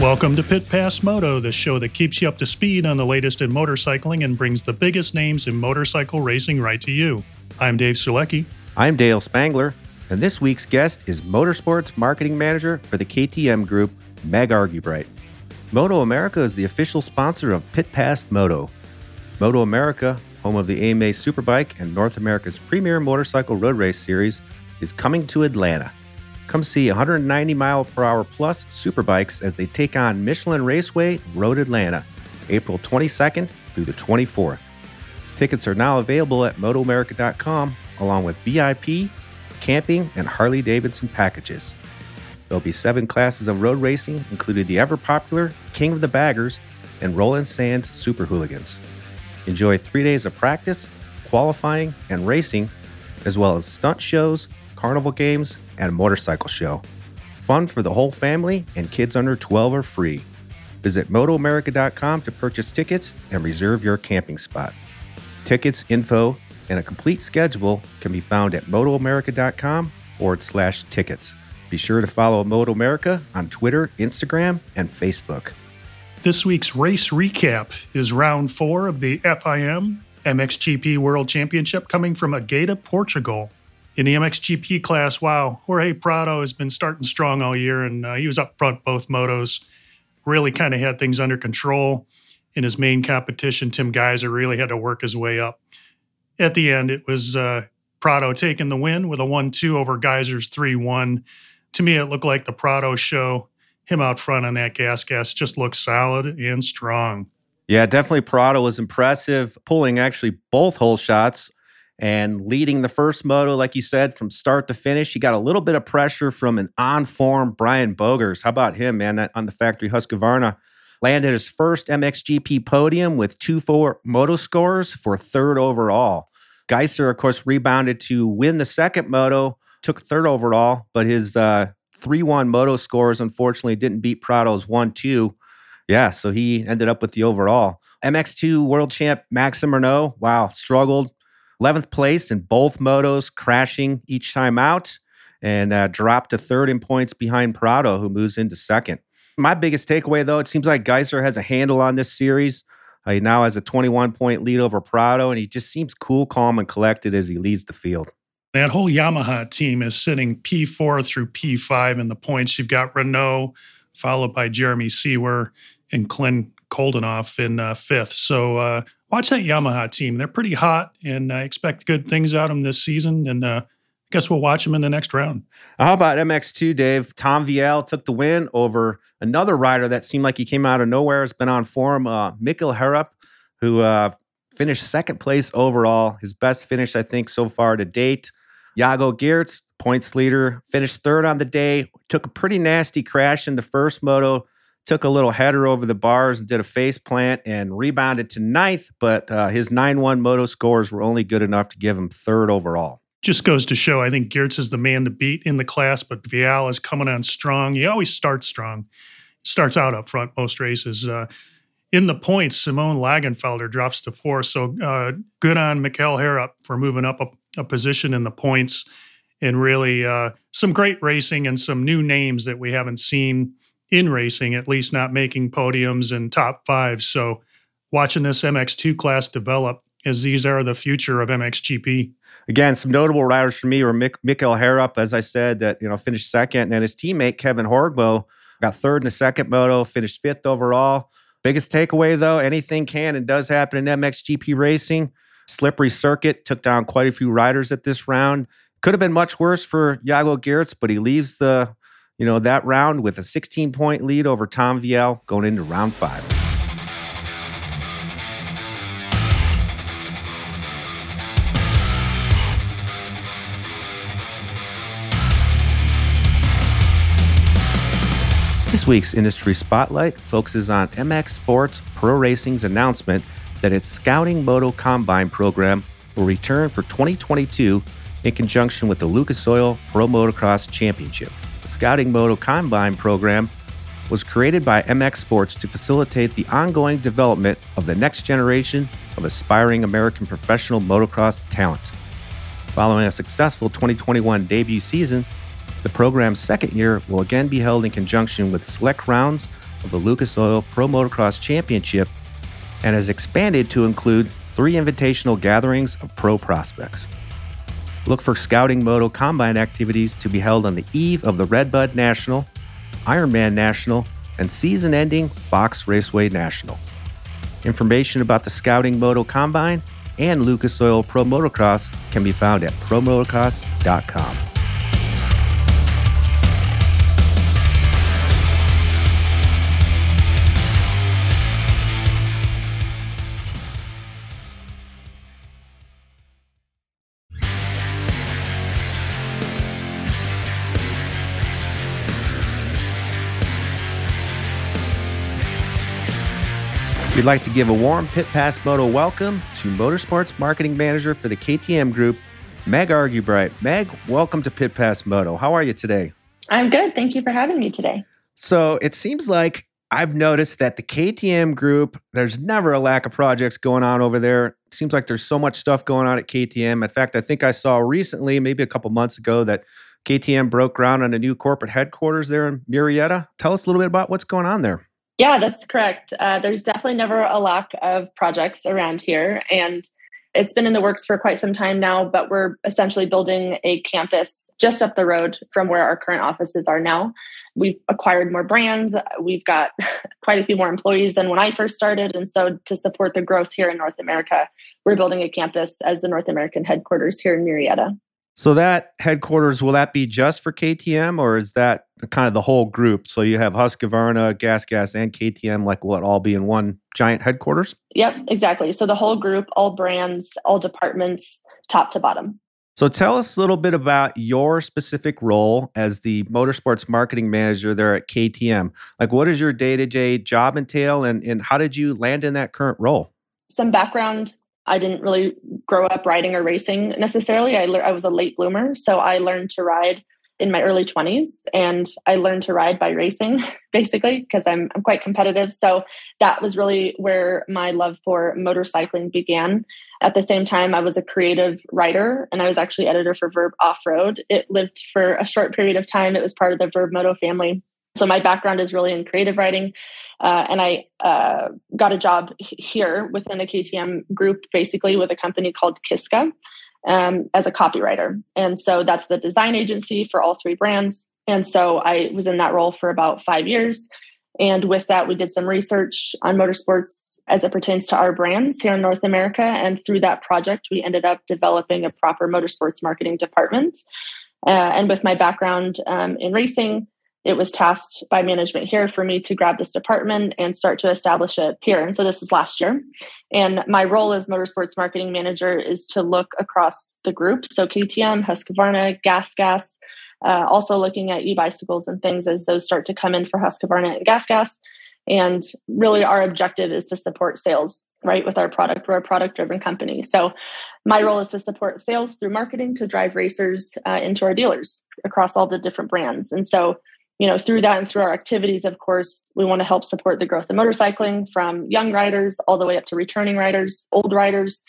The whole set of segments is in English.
Welcome to Pit Pass Moto, the show that keeps you up to speed on the latest in motorcycling and brings the biggest names in motorcycle racing right to you. I'm Dave Sulecki. I'm Dale Spangler, and this week's guest is Motorsports Marketing Manager for the KTM Group, Meg Argubright. Moto America is the official sponsor of Pit Pass Moto. Moto America, home of the AMA Superbike and North America's premier motorcycle road race series, is coming to Atlanta. Come see 190 mile per hour plus superbikes as they take on Michelin Raceway Road Atlanta, April 22nd through the 24th. Tickets are now available at MotoAmerica.com along with VIP, camping, and Harley Davidson packages. There'll be seven classes of road racing, including the ever popular King of the Baggers and Roland Sands Super Hooligans. Enjoy three days of practice, qualifying, and racing, as well as stunt shows, carnival games, and a motorcycle show. Fun for the whole family, and kids under 12 are free. Visit MotoAmerica.com to purchase tickets and reserve your camping spot. Tickets, info, and a complete schedule can be found at MotoAmerica.com forward slash tickets. Be sure to follow Moto America on Twitter, Instagram, and Facebook. This week's race recap is round four of the FIM MXGP World Championship coming from Agueda, Portugal. In the MXGP class, wow, Jorge Prado has been starting strong all year, and uh, he was up front both motos. Really kind of had things under control. In his main competition, Tim Gajser really had to work his way up. At the end, it was uh, Prado taking the win with a 1 2 over Gajser's 3 1. To me, it looked like the Prado show. Him out front on that gas gas just looked solid and strong. Yeah, definitely Prado was impressive, pulling actually both hole shots and leading the first moto, like you said, from start to finish. He got a little bit of pressure from an on form Brian Bogers. How about him, man, on the factory Husqvarna? Landed his first MXGP podium with 2 4 moto scores for third overall. Gajser, of course, rebounded to win the second moto, took third overall, but his uh, 3 1 moto scores unfortunately didn't beat Prado's 1 2. Yeah, so he ended up with the overall. MX2 world champ Maxime Renaux, wow, struggled 11th place in both motos, crashing each time out, and uh, dropped to third in points behind Prado, who moves into second. My biggest takeaway, though, it seems like Gajser has a handle on this series. Uh, he now has a 21 point lead over Prado, and he just seems cool, calm, and collected as he leads the field. That whole Yamaha team is sitting P4 through P5 in the points. You've got Renaux, followed by Jeremy Seewer and Clint Coldenhoff in uh, fifth. So uh, watch that Yamaha team. They're pretty hot, and I expect good things out of them this season. And uh, I guess we'll watch them in the next round. How about MX2, Dave? Tom Vialle took the win over another rider that seemed like he came out of nowhere. Has been on form, uh, Mikkel Haarup, who uh, finished second place overall. His best finish, I think, so far to date. Yago Geerts, points leader, finished third on the day. Took a pretty nasty crash in the first moto took a little header over the bars and did a face plant and rebounded to ninth, but uh, his 9 1 moto scores were only good enough to give him third overall. Just goes to show, I think Geerts is the man to beat in the class, but Vialle is coming on strong. He always starts strong, starts out up front most races. Uh, in the points, Simone Längenfelder drops to four. So uh, good on Mikkel Haarup for moving up a, a, position in the points and really uh, some great racing and some new names that we haven't seen in racing, at least not making podiums and top fives. So watching this MX2 class develop as these are the future of MXGP. Again, some notable riders for me were Mick, Mikkel Haarup, as I said, that you know finished second, and then his teammate Kevin Horgmo got third in the second moto, finished fifth overall. Biggest takeaway though, anything can and does happen in MXGP racing. Slippery circuit took down quite a few riders at this round. Could have been much worse for Yago Geerts, but he leaves the you know, that round with a 16 point lead over Tom Vialle going into round five. This week's industry spotlight focuses on MX Sports Pro Racing's announcement that its Scouting Moto Combine program will return for 2022 in conjunction with the Lucas Oil Pro Motocross Championship. Scouting Moto Combine program was created by MX Sports to facilitate the ongoing development of the next generation of aspiring American professional motocross talent. Following a successful 2021 debut season, the program's second year will again be held in conjunction with select rounds of the Lucas Oil Pro Motocross Championship and has expanded to include three invitational gatherings of pro prospects. Look for Scouting Moto Combine activities to be held on the eve of the Redbud National, Ironman National, and season ending Fox Raceway National. Information about the Scouting Moto Combine and Lucas Oil Pro Motocross can be found at promotocross.com. We'd like to give a warm Pit Pass Moto welcome to Motorsports Marketing Manager for the KTM Group, Meg Argubright. Meg, welcome to Pit Pass Moto. How are you today? I'm good. Thank you for having me today. So it seems like I've noticed that the KTM Group, there's never a lack of projects going on over there. It seems like there's so much stuff going on at KTM. In fact, I think I saw recently, maybe a couple months ago, that KTM broke ground on a new corporate headquarters there in Murrieta. Tell us a little bit about what's going on there. Yeah, that's correct. Uh, there's definitely never a lack of projects around here. And it's been in the works for quite some time now, but we're essentially building a campus just up the road from where our current offices are now. We've acquired more brands. We've got quite a few more employees than when I first started. And so, to support the growth here in North America, we're building a campus as the North American headquarters here in Murrieta. So that headquarters will that be just for KTM or is that kind of the whole group? So you have Husqvarna, Gas Gas, and KTM. Like, will it all be in one giant headquarters? Yep, exactly. So the whole group, all brands, all departments, top to bottom. So tell us a little bit about your specific role as the motorsports marketing manager there at KTM. Like, what does your day to day job entail, and and how did you land in that current role? Some background I didn't really grow up riding or racing necessarily. I, le- I was a late bloomer, so I learned to ride in my early 20s and I learned to ride by racing basically because I'm, I'm quite competitive. So that was really where my love for motorcycling began. At the same time, I was a creative writer and I was actually editor for Vurb Off Road. It lived for a short period of time. It was part of the Vurb Moto family. So my background is really in creative writing, uh, and I uh, got a job here within the KTM group, basically with a company called Kiska um, as a copywriter. And so that's the design agency for all three brands. And so I was in that role for about five years. And with that, we did some research on motorsports as it pertains to our brands here in North America. And through that project, we ended up developing a proper motorsports marketing department. Uh, and with my background um, in racing, it was tasked by management here for me to grab this department and start to establish it here. And so this was last year. And my role as motorsports marketing manager is to look across the group. So KTM, Husqvarna, Gas Gas, uh, also looking at e-bicycles and things as those start to come in for Husqvarna and Gas Gas. And really our objective is to support sales, right, with our product. We're a product driven company. So my role is to support sales through marketing to drive racers uh, into our dealers across all the different brands. And so you know, through that and through our activities, of course, we want to help support the growth of motorcycling from young riders all the way up to returning riders, old riders,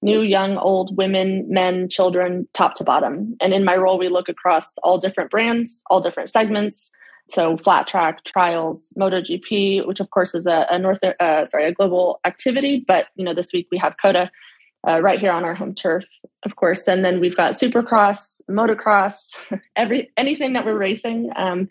new, young, old, women, men, children, top to bottom. And in my role, we look across all different brands, all different segments. So flat track, trials, MotoGP, which of course is a, a north, uh, sorry, a global activity. But you know, this week we have COTA uh, right here on our home turf, of course. And then we've got Supercross, motocross, every anything that we're racing. Um,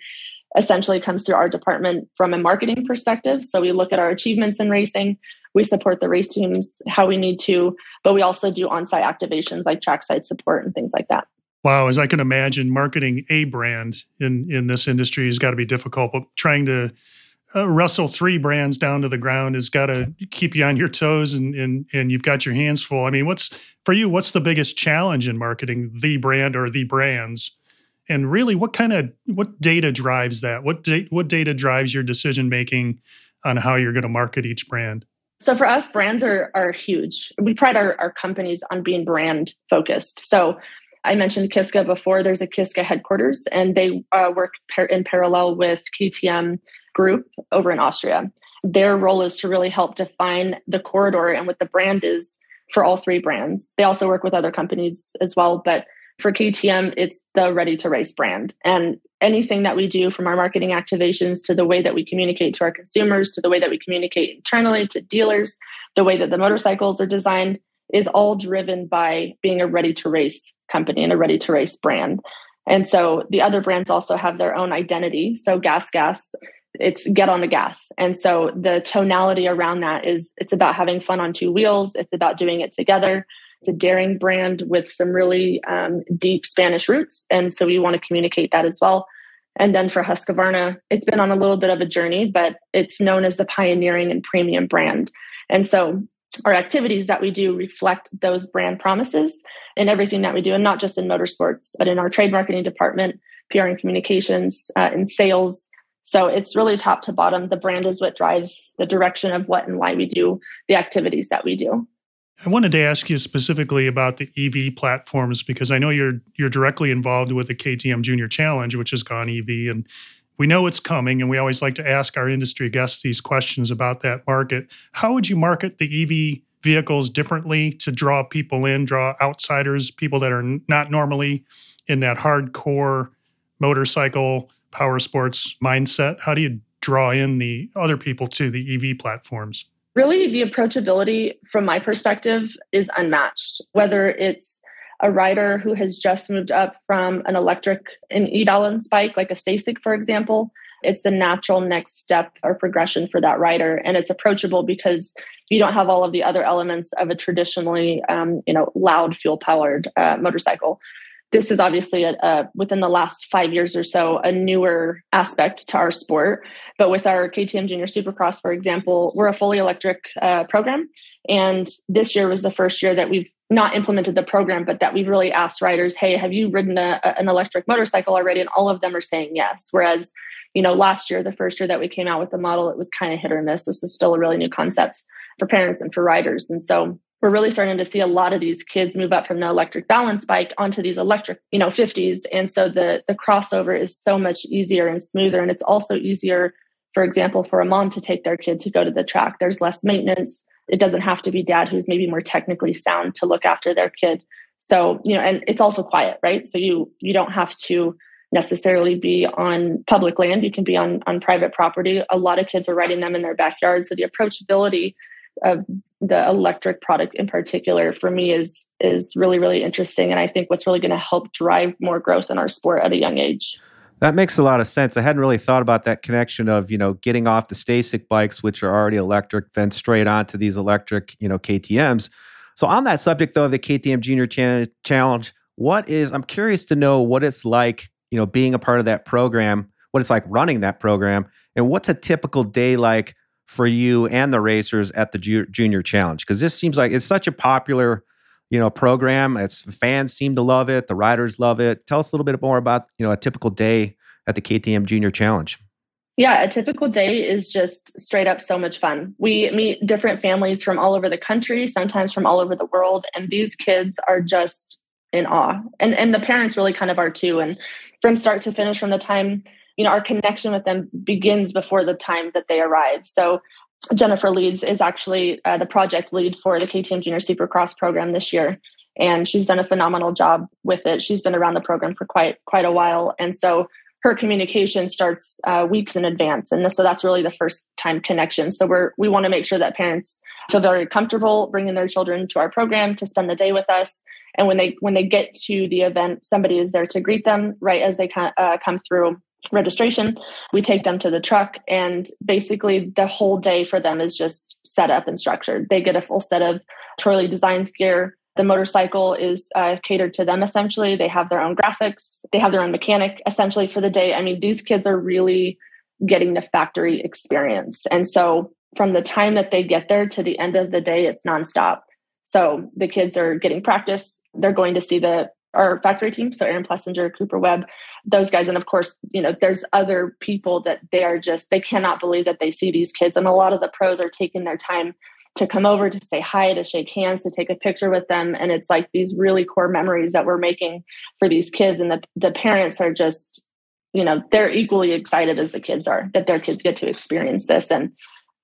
essentially comes through our department from a marketing perspective. So we look at our achievements in racing, we support the race teams how we need to, but we also do on-site activations like trackside support and things like that. Wow, as I can imagine, marketing a brand in in this industry has got to be difficult. But trying to uh, wrestle three brands down to the ground has got to keep you on your toes and, and and you've got your hands full. I mean, what's for you? What's the biggest challenge in marketing the brand or the brands? And really, what kind of what data drives that? What da- what data drives your decision making on how you're going to market each brand? So for us, brands are are huge. We pride our, our companies on being brand focused. So I mentioned Kiska before. There's a Kiska headquarters, and they uh, work par- in parallel with KTM Group over in Austria. Their role is to really help define the corridor and what the brand is for all three brands. They also work with other companies as well, but for KTM, it's the ready to race brand. And anything that we do from our marketing activations to the way that we communicate to our consumers, to the way that we communicate internally to dealers, the way that the motorcycles are designed is all driven by being a ready to race company and a ready to race brand. And so the other brands also have their own identity. So Gas Gas, it's get on the gas. And so the tonality around that is it's about having fun on two wheels, it's about doing it together. It's a daring brand with some really um, deep Spanish roots. And so we want to communicate that as well. And then for Husqvarna, it's been on a little bit of a journey, but it's known as the pioneering and premium brand. And so our activities that we do reflect those brand promises in everything that we do, and not just in motorsports, but in our trade marketing department, PR and communications, uh, in sales. So it's really top to bottom. The brand is what drives the direction of what and why we do the activities that we do. I wanted to ask you specifically about the EV platforms because I know you're you're directly involved with the KTM Junior Challenge, which has gone EV, and we know it's coming. And we always like to ask our industry guests these questions about that market. How would you market the EV vehicles differently to draw people in, draw outsiders, people that are not normally in that hardcore motorcycle power sports mindset? How do you draw in the other people to the EV platforms? really the approachability from my perspective is unmatched whether it's a rider who has just moved up from an electric an e-balance bike like a STACYC for example it's the natural next step or progression for that rider and it's approachable because you don't have all of the other elements of a traditionally um, you know loud fuel powered uh, motorcycle this is obviously a, a, within the last five years or so a newer aspect to our sport. But with our ktm junior supercross for example we're a fully electric uh, program. And this year was the first year that we've not implemented the program but that we've really asked riders hey have you ridden a, an electric motorcycle already? And all of them are saying yes. Whereas you know last year the first year that we came out with the model it was kind of hit or miss. This is still a really new concept for parents and for riders. And so we're really starting to see a lot of these kids move up from the electric balance bike onto these electric you know 50s and so the the crossover is so much easier and smoother. And it's also easier for example for a mom to take their kid to go to the track. There's less maintenance. It doesn't have to be dad who's maybe more technically sound to look after their kid. So you know and it's also quiet right? So you you don't have to necessarily be on public land. You can be on on private property. A lot of kids are riding them in their backyard so the approachability of the electric product in particular for me is is really really interesting. And i think what's really going to help drive more growth in our sport at a young age. That makes a lot of sense. I hadn't really thought about that connection of you know getting off the STACYC bikes which are already electric then straight onto these electric you know ktms so on that subject though of the ktm junior challenge what is i'm curious to know what it's like you know being a part of that program what it's like running that program and what's a typical day like for you and the racers at the ju- junior challenge because this seems like it's such a popular you know program. It's fans seem to love it. The riders love it. Tell us a little bit more about you know a typical day at the ktm junior challenge. Yeah a typical day is just straight up so much fun. We meet different families from all over the country sometimes from all over the world and these kids are just in awe. And and the parents really kind of are too. And from start to finish from the time you know our connection with them begins before the time that they arrive. So jennifer leeds is actually uh, the project lead for the ktm junior supercross program this year and she's done a phenomenal job with it. She's been around the program for quite quite a while and so her communication starts uh, weeks in advance and so that's really the first time connection. So we're we want to make sure that parents feel very comfortable bringing their children to our program to spend the day with us and when they when they get to the event somebody is there to greet them right as they uh, come through registration. We take them to the truck, and basically the whole day for them is just set up and structured. They get a full set of Troy Lee Designs gear. The motorcycle is uh, catered to them essentially. They have their own graphics, they have their own mechanic essentially for the day. I mean, these kids are really getting the factory experience. And so from the time that they get there to the end of the day, it's nonstop. So the kids are getting practice. They're going to see the our factory team. So Aaron Plessinger, Cooper Webb, those guys. And of course, you know, there's other people that they are just, they cannot believe that they see these kids. And a lot of the pros are taking their time to come over to say hi, to shake hands, to take a picture with them. And it's like these really core memories that we're making for these kids. And the, the parents are just, you know, they're equally excited as the kids are that their kids get to experience this. And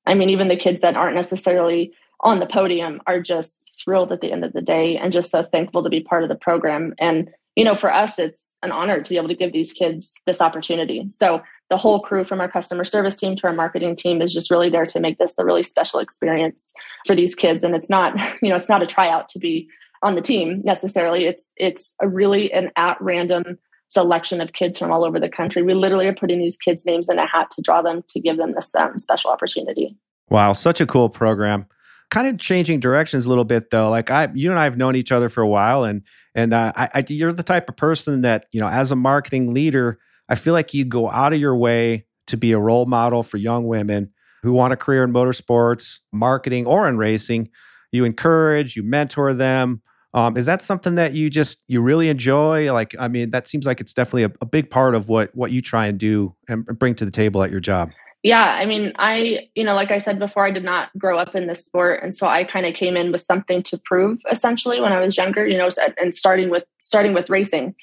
I mean, even the kids that aren't necessarily on the podium are just thrilled at the end of the day and just so thankful to be part of the program. And, you know, for us, it's an honor to be able to give these kids this opportunity. So the whole crew from our customer service team to our marketing team is just really there to make this a really special experience for these kids. And it's not, you know, it's not a tryout to be on the team necessarily. It's it's a really an at random selection of kids from all over the country. We literally are putting these kids' names in a hat to draw them to give them this um, special opportunity. Wow, such a cool program kind of changing directions a little bit though. Like I, you and I have known each other for a while, and and uh, I, I, you're the type of person that you know, as a marketing leader, I feel like you go out of your way to be a role model for young women who want a career in motorsports, marketing, or in racing. You encourage, you mentor them. Um, is that something that you just you really enjoy? Like, I mean, that seems like it's definitely a, a big part of what what you try and do and bring to the table at your job yeah i mean i you know like i said before i did not grow up in this sport and so i kind of came in with something to prove essentially when i was younger you know and starting with starting with racing.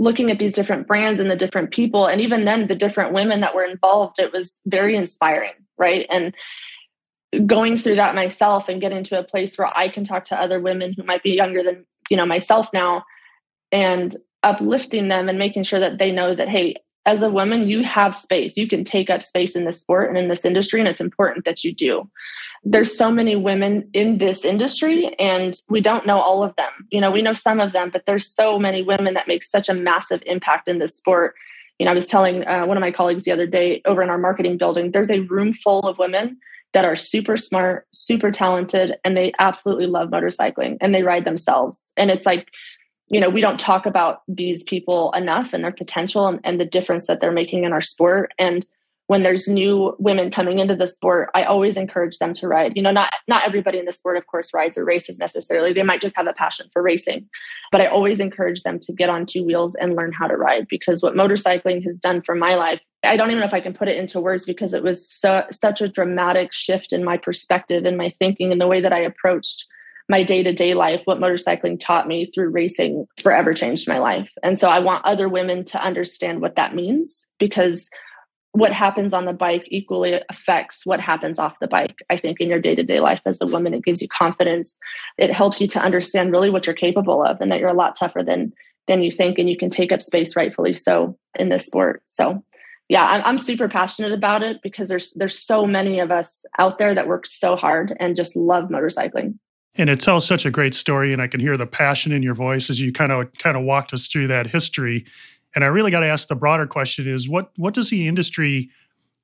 Looking at these different brands and the different people and even then the different women that were involved it was very inspiring right? And going through that myself and getting to a place where i can talk to other women who might be younger than you know myself now and uplifting them and making sure that they know that hey as a woman, you have space. You can take up space in this sport and in this industry, and it's important that you do. There's so many women in this industry, and we don't know all of them. You know, we know some of them, but there's so many women that make such a massive impact in this sport. You know, I was telling uh, one of my colleagues the other day over in our marketing building, there's a room full of women that are super smart, super talented, and they absolutely love motorcycling and they ride themselves. And it's like, you know we don't talk about these people enough and their potential and, and, the difference that they're making in our sport. And when there's new women coming into the sport i always encourage them to ride. You know not not everybody in the sport of course rides or races necessarily. They might just have a passion for racing but i always encourage them to get on two wheels and learn how to ride because what motorcycling has done for my life i don't even know if i can put it into words because it was so, such a dramatic shift in my perspective and my thinking and the way that i approached my day to day life, what motorcycling taught me through racing forever changed my life. And so I want other women to understand what that means because what happens on the bike equally affects what happens off the bike. I think in your day to day life as a woman, it gives you confidence. It helps you to understand really what you're capable of and that you're a lot tougher than than you think and you can take up space rightfully so in this sport. So yeah, I'm, I'm super passionate about it because there's there's so many of us out there that work so hard and just love motorcycling. And it tells such a great story, and I can hear the passion in your voice as you kind of kind of walked us through that history. And I really got to ask the broader question: is what what does the industry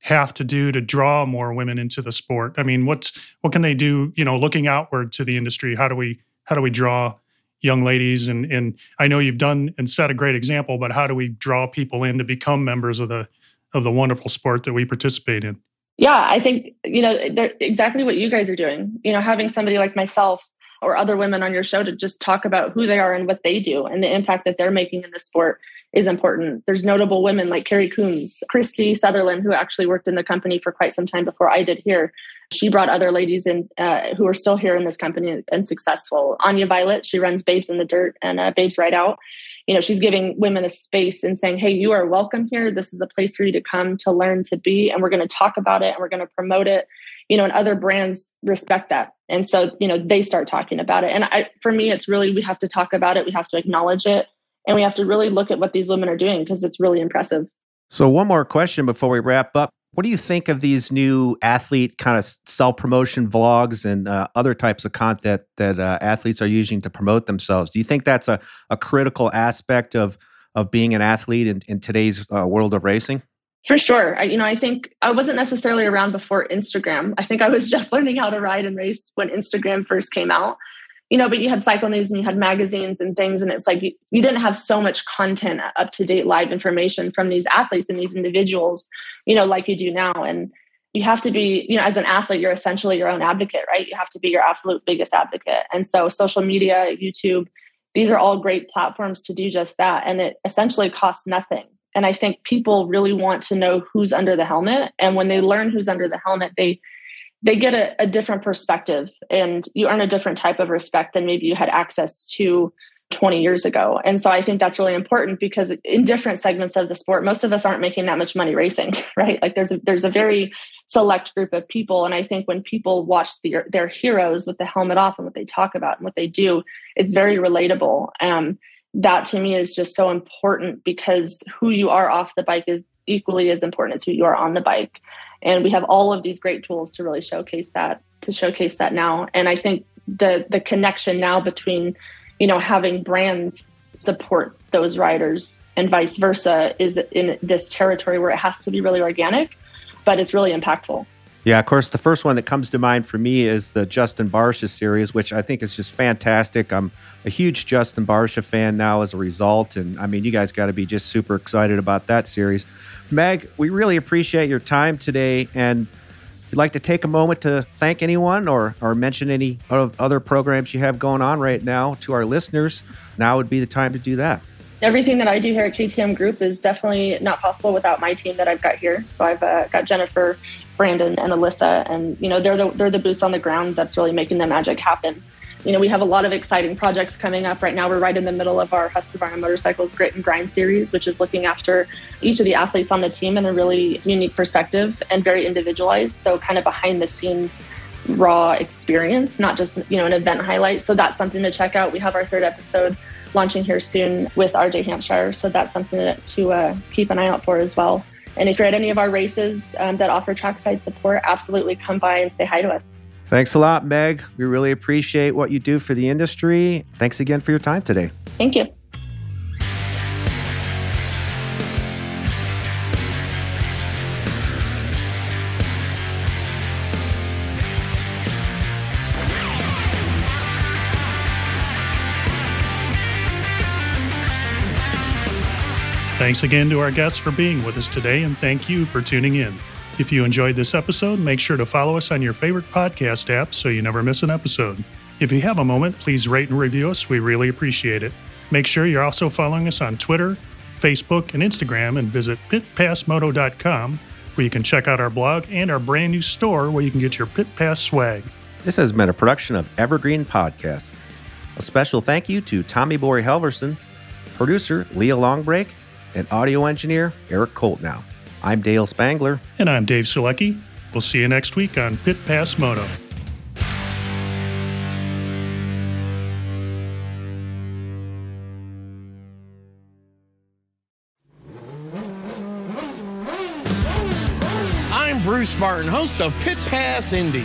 have to do to draw more women into the sport? I mean, what's what can they do? You know, looking outward to the industry, how do we how do we draw young ladies? And and I know you've done and set a great example, but how do we draw people in to become members of the of the wonderful sport that we participate in? Yeah, I think, you know, exactly what you guys are doing. You know, having somebody like myself or other women on your show to just talk about who they are and what they do and the impact that they're making in the sport is important. There's notable women like Carrie Coombs, Christy Sutherland, who actually worked in the company for quite some time before I did here. She brought other ladies in uh, who are still here in this company and successful. Anya Violet, she runs Babes in the Dirt and uh, Babes Ride Out you know she's giving women a space and saying hey you are welcome here. This is a place for you to come to learn to be and we're going to talk about it and we're going to promote it. You know and other brands respect that. And so you know they start talking about it. And i for me it's really we have to talk about it. We have to acknowledge it. And we have to really look at what these women are doing because it's really impressive. So one more question before we wrap up what do you think of these new athlete kind of self promotion vlogs and uh, other types of content that uh, athletes are using to promote themselves? Do you think that's a, a critical aspect of of being an athlete in, in today's uh, world of racing? For sure. I, you know, I think I wasn't necessarily around before Instagram. I think I was just learning how to ride and race when Instagram first came out you know, but you had cycle news and you had magazines and things, and it's like you, you didn't have so much content, uh, up to date live information from these athletes and these individuals, you know, like you do now. And you have to be, you know, as an athlete, you're essentially your own advocate, right? You have to be your absolute biggest advocate. And so social media, YouTube, these are all great platforms to do just that. And it essentially costs nothing. And I think people really want to know who's under the helmet. And when they learn who's under the helmet, they they get a, a different perspective and you earn a different type of respect than maybe you had access to 20 years ago. And so I think that's really important because in different segments of the sport, most of us aren't making that much money racing, right? Like there's a, there's a very select group of people. And I think when people watch the, their heroes with the helmet off and what they talk about and what they do, it's very relatable. Um, that to me is just so important because who you are off the bike is equally as important as who you are on the bike. And we have all of these great tools to really showcase that, to showcase that now. And I think the the connection now between you know having brands support those riders and vice versa is in this territory where it has to be really organic but it's really impactful yeah, of course, the first one that comes to mind for me is the Justin Barcia series, which I think is just fantastic. I'm a huge Justin Barcia fan now as a result. And I mean, you guys got to be just super excited about that series. Meg, we really appreciate your time today. And if you'd like to take a moment to thank anyone or, or mention any of other programs you have going on right now to our listeners, now would be the time to do that. Everything that I do here at KTM Group is definitely not possible without my team that I've got here. So I've uh, got Jennifer, Brandon, and Alyssa, and you know they're the they're the boots on the ground that's really making the magic happen you know, we have a lot of exciting projects coming up right now. We're right in the middle of our Husqvarna Motorcycles Grit and Grind series, which is looking after each of the athletes on the team in a really unique perspective and very individualized. So, kind of behind the scenes, raw experience, not just you know an event highlight. So that's something to check out. We have our third episode launching here soon with RJ Hampshire, so that's something to, to uh, keep an eye out for as well. And if you're at any of our races um, that offer trackside support, absolutely come by and say hi to us. Thanks a lot, Meg. We really appreciate what you do for the industry. Thanks again for your time today. Thank you. Thanks again to our guests for being with us today, and thank you for tuning in. If you enjoyed this episode, make sure to follow us on your favorite podcast app so you never miss an episode. If you have a moment, please rate and review us. We really appreciate it. Make sure you're also following us on Twitter, Facebook, and Instagram, and visit pitpassmoto.com where you can check out our blog and our brand new store where you can get your Pit Pass swag. This has been a production of Evergreen Podcasts. A special thank you to Tommy Bory Halverson, producer Leah Longbrake, and audio engineer Eric Koltnow. I'm Dale Spangler. And I'm Dave Sulecki. We'll see you next week on Pit Pass Moto. I'm Bruce Martin, host of Pit Pass Indy.